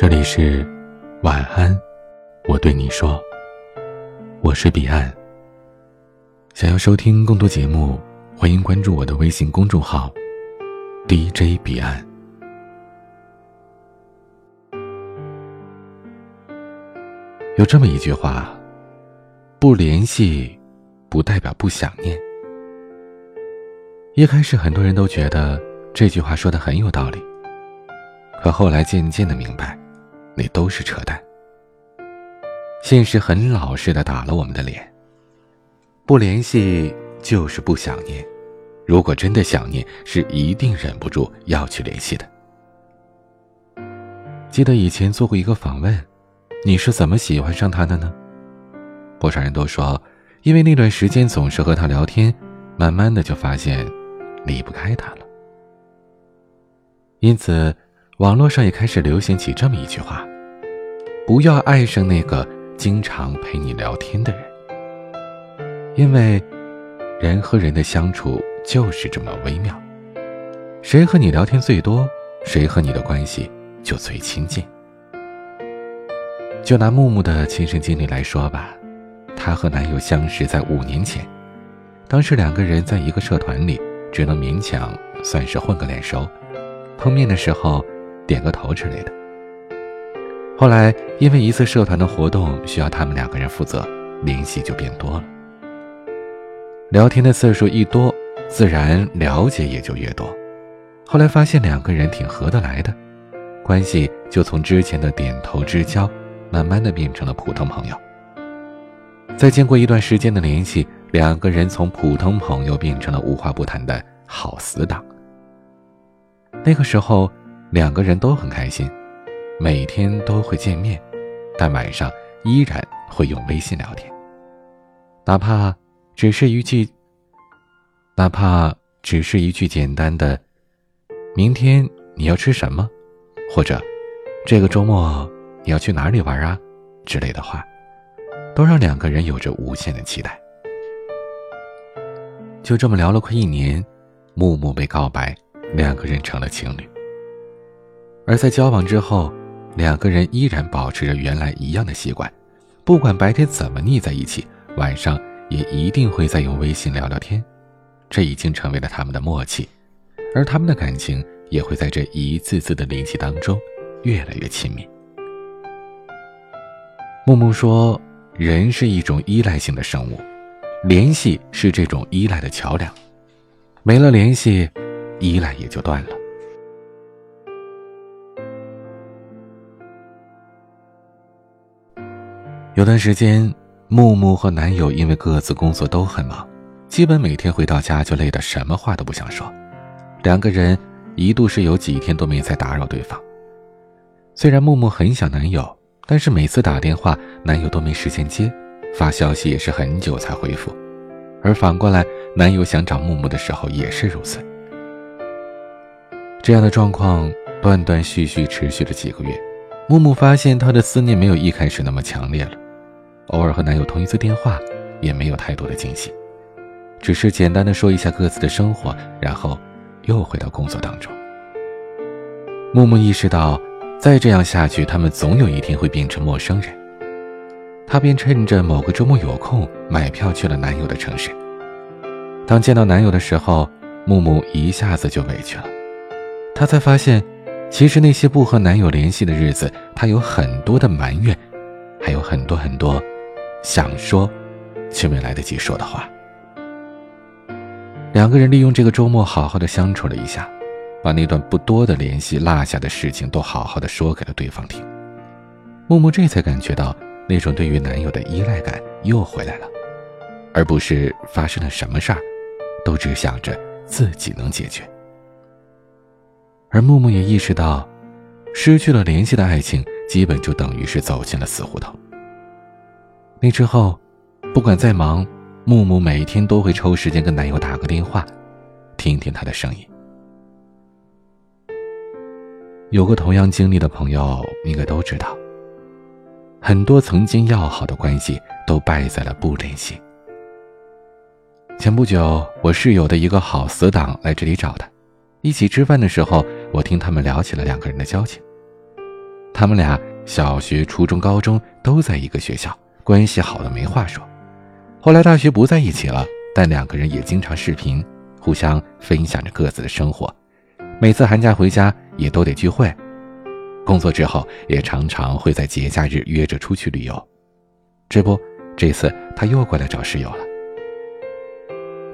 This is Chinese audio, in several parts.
这里是晚安，我对你说，我是彼岸。想要收听更多节目，欢迎关注我的微信公众号 DJ 彼岸。有这么一句话：不联系，不代表不想念。一开始，很多人都觉得这句话说的很有道理，可后来渐渐的明白。那都是扯淡。现实很老实的打了我们的脸。不联系就是不想念，如果真的想念，是一定忍不住要去联系的。记得以前做过一个访问，你是怎么喜欢上他的呢？不少人都说，因为那段时间总是和他聊天，慢慢的就发现离不开他了。因此。网络上也开始流行起这么一句话：“不要爱上那个经常陪你聊天的人，因为人和人的相处就是这么微妙。谁和你聊天最多，谁和你的关系就最亲近。”就拿木木的亲身经历来说吧，她和男友相识在五年前，当时两个人在一个社团里，只能勉强算是混个脸熟，碰面的时候。点个头之类的。后来因为一次社团的活动需要他们两个人负责，联系就变多了。聊天的次数一多，自然了解也就越多。后来发现两个人挺合得来的，关系就从之前的点头之交，慢慢的变成了普通朋友。再经过一段时间的联系，两个人从普通朋友变成了无话不谈的好死党。那个时候。两个人都很开心，每天都会见面，但晚上依然会用微信聊天。哪怕只是一句，哪怕只是一句简单的“明天你要吃什么”，或者“这个周末你要去哪里玩啊”之类的话，都让两个人有着无限的期待。就这么聊了快一年，木木被告白，两个人成了情侣。而在交往之后，两个人依然保持着原来一样的习惯，不管白天怎么腻在一起，晚上也一定会再用微信聊聊天，这已经成为了他们的默契，而他们的感情也会在这一次次的联系当中越来越亲密。木木说：“人是一种依赖性的生物，联系是这种依赖的桥梁，没了联系，依赖也就断了。”有段时间，木木和男友因为各自工作都很忙，基本每天回到家就累得什么话都不想说。两个人一度是有几天都没再打扰对方。虽然木木很想男友，但是每次打电话，男友都没时间接，发消息也是很久才回复。而反过来，男友想找木木的时候也是如此。这样的状况断断续续持续了几个月，木木发现他的思念没有一开始那么强烈了。偶尔和男友通一次电话，也没有太多的惊喜，只是简单的说一下各自的生活，然后又回到工作当中。木木意识到，再这样下去，他们总有一天会变成陌生人。她便趁着某个周末有空，买票去了男友的城市。当见到男友的时候，木木一下子就委屈了。她才发现，其实那些不和男友联系的日子，她有很多的埋怨，还有很多很多。想说，却没来得及说的话。两个人利用这个周末好好的相处了一下，把那段不多的联系落下的事情都好好的说给了对方听。木木这才感觉到那种对于男友的依赖感又回来了，而不是发生了什么事儿，都只想着自己能解决。而木木也意识到，失去了联系的爱情，基本就等于是走进了死胡同。那之后，不管再忙，木木每天都会抽时间跟男友打个电话，听听他的声音。有过同样经历的朋友应该都知道，很多曾经要好的关系都败在了不联系。前不久，我室友的一个好死党来这里找他，一起吃饭的时候，我听他们聊起了两个人的交情。他们俩小学、初中、高中都在一个学校，关系好的没话说。后来大学不在一起了，但两个人也经常视频，互相分享着各自的生活。每次寒假回家也都得聚会。工作之后也常常会在节假日约着出去旅游。这不，这次他又过来找室友了。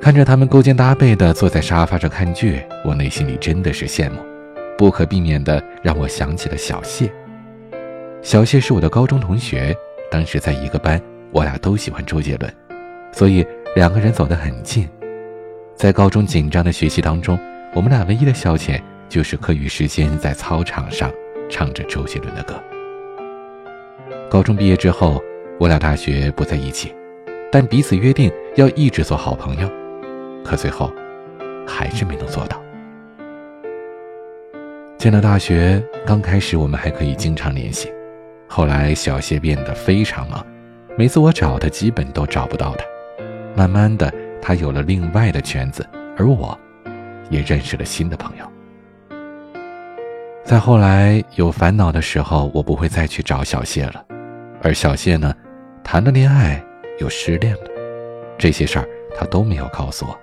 看着他们勾肩搭背的坐在沙发上看剧，我内心里真的是羡慕，不可避免的让我想起了小谢。小谢是我的高中同学，当时在一个班，我俩都喜欢周杰伦，所以两个人走得很近。在高中紧张的学习当中，我们俩唯一的消遣就是课余时间在操场上唱着周杰伦的歌。高中毕业之后，我俩大学不在一起，但彼此约定要一直做好朋友，可最后还是没能做到。进了大学，刚开始我们还可以经常联系。后来，小谢变得非常忙，每次我找他，基本都找不到他。慢慢的，他有了另外的圈子，而我，也认识了新的朋友。再后来有烦恼的时候，我不会再去找小谢了，而小谢呢，谈了恋爱又失恋了，这些事儿他都没有告诉我，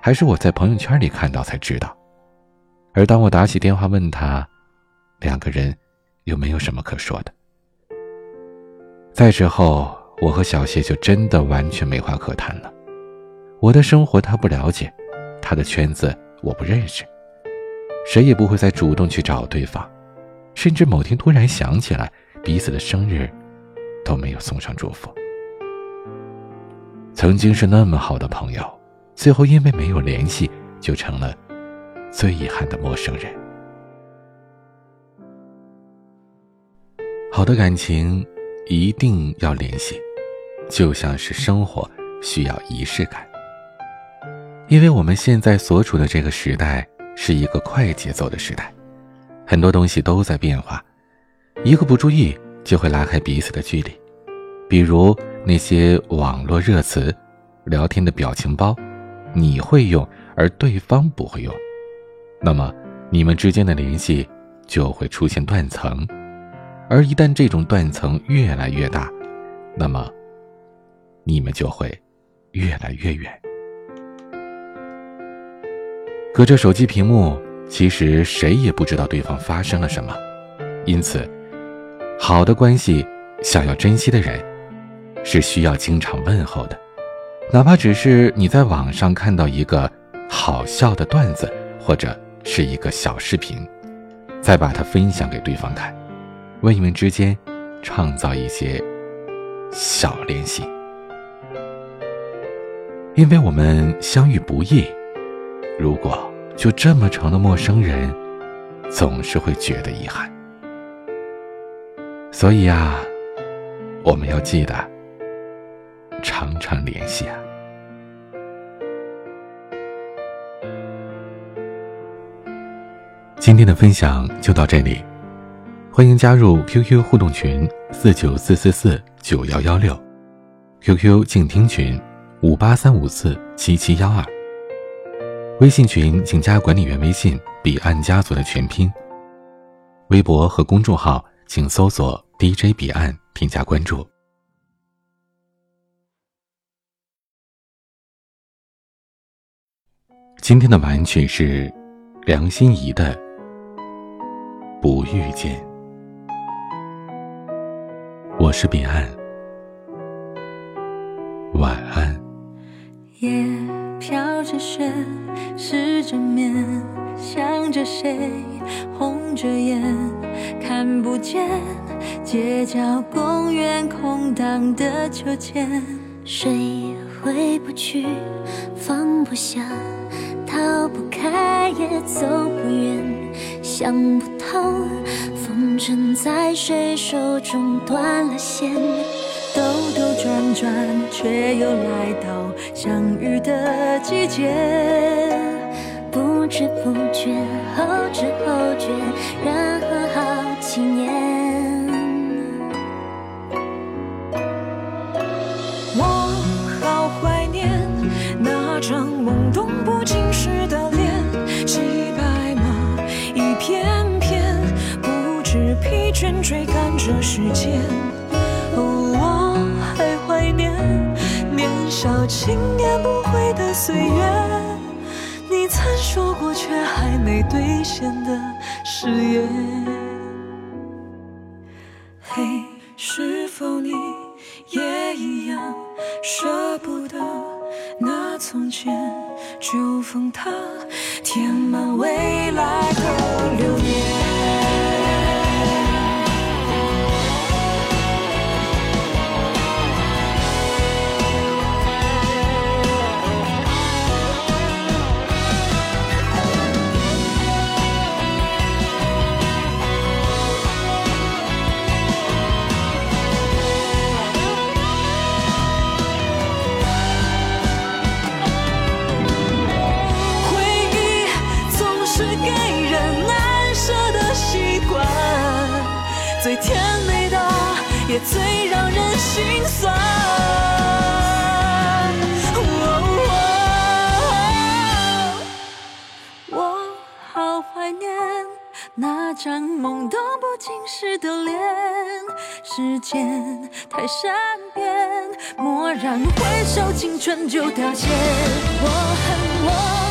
还是我在朋友圈里看到才知道。而当我打起电话问他，两个人有没有什么可说的。再之后，我和小谢就真的完全没话可谈了。我的生活他不了解，他的圈子我不认识，谁也不会再主动去找对方，甚至某天突然想起来彼此的生日，都没有送上祝福。曾经是那么好的朋友，最后因为没有联系，就成了最遗憾的陌生人。好的感情。一定要联系，就像是生活需要仪式感。因为我们现在所处的这个时代是一个快节奏的时代，很多东西都在变化，一个不注意就会拉开彼此的距离。比如那些网络热词、聊天的表情包，你会用，而对方不会用，那么你们之间的联系就会出现断层。而一旦这种断层越来越大，那么你们就会越来越远。隔着手机屏幕，其实谁也不知道对方发生了什么。因此，好的关系，想要珍惜的人，是需要经常问候的，哪怕只是你在网上看到一个好笑的段子，或者是一个小视频，再把它分享给对方看。为你们之间创造一些小联系，因为我们相遇不易。如果就这么成了陌生人，总是会觉得遗憾。所以啊，我们要记得常常联系啊。今天的分享就到这里。欢迎加入 QQ 互动群四九四四四九幺幺六，QQ 静听群五八三五四七七幺二。微信群请加管理员微信“彼岸家族”的全拼。微博和公众号请搜索 “DJ 彼岸”添加关注。今天的晚曲是梁心颐的《不遇见》。我是彼岸，晚安。夜飘着雪，失着眠，想着谁，红着眼，看不见街角公园空荡的秋千，谁回不去，放不下，逃不开也走不远，想不透。风筝在谁手中断了线，兜兜转转，却又来到相遇的季节。不知不觉，后知后觉，然后好几年。我好怀念那张懵懂不经事的倦追赶着时间。我还怀念年少轻言不悔的岁月，你曾说过却还没兑现的誓言。嘿，是否你也一样舍不得那从前？就封它，填满未来的流懵懂不经事的脸，时间太善变，蓦然回首，青春就凋谢。我恨我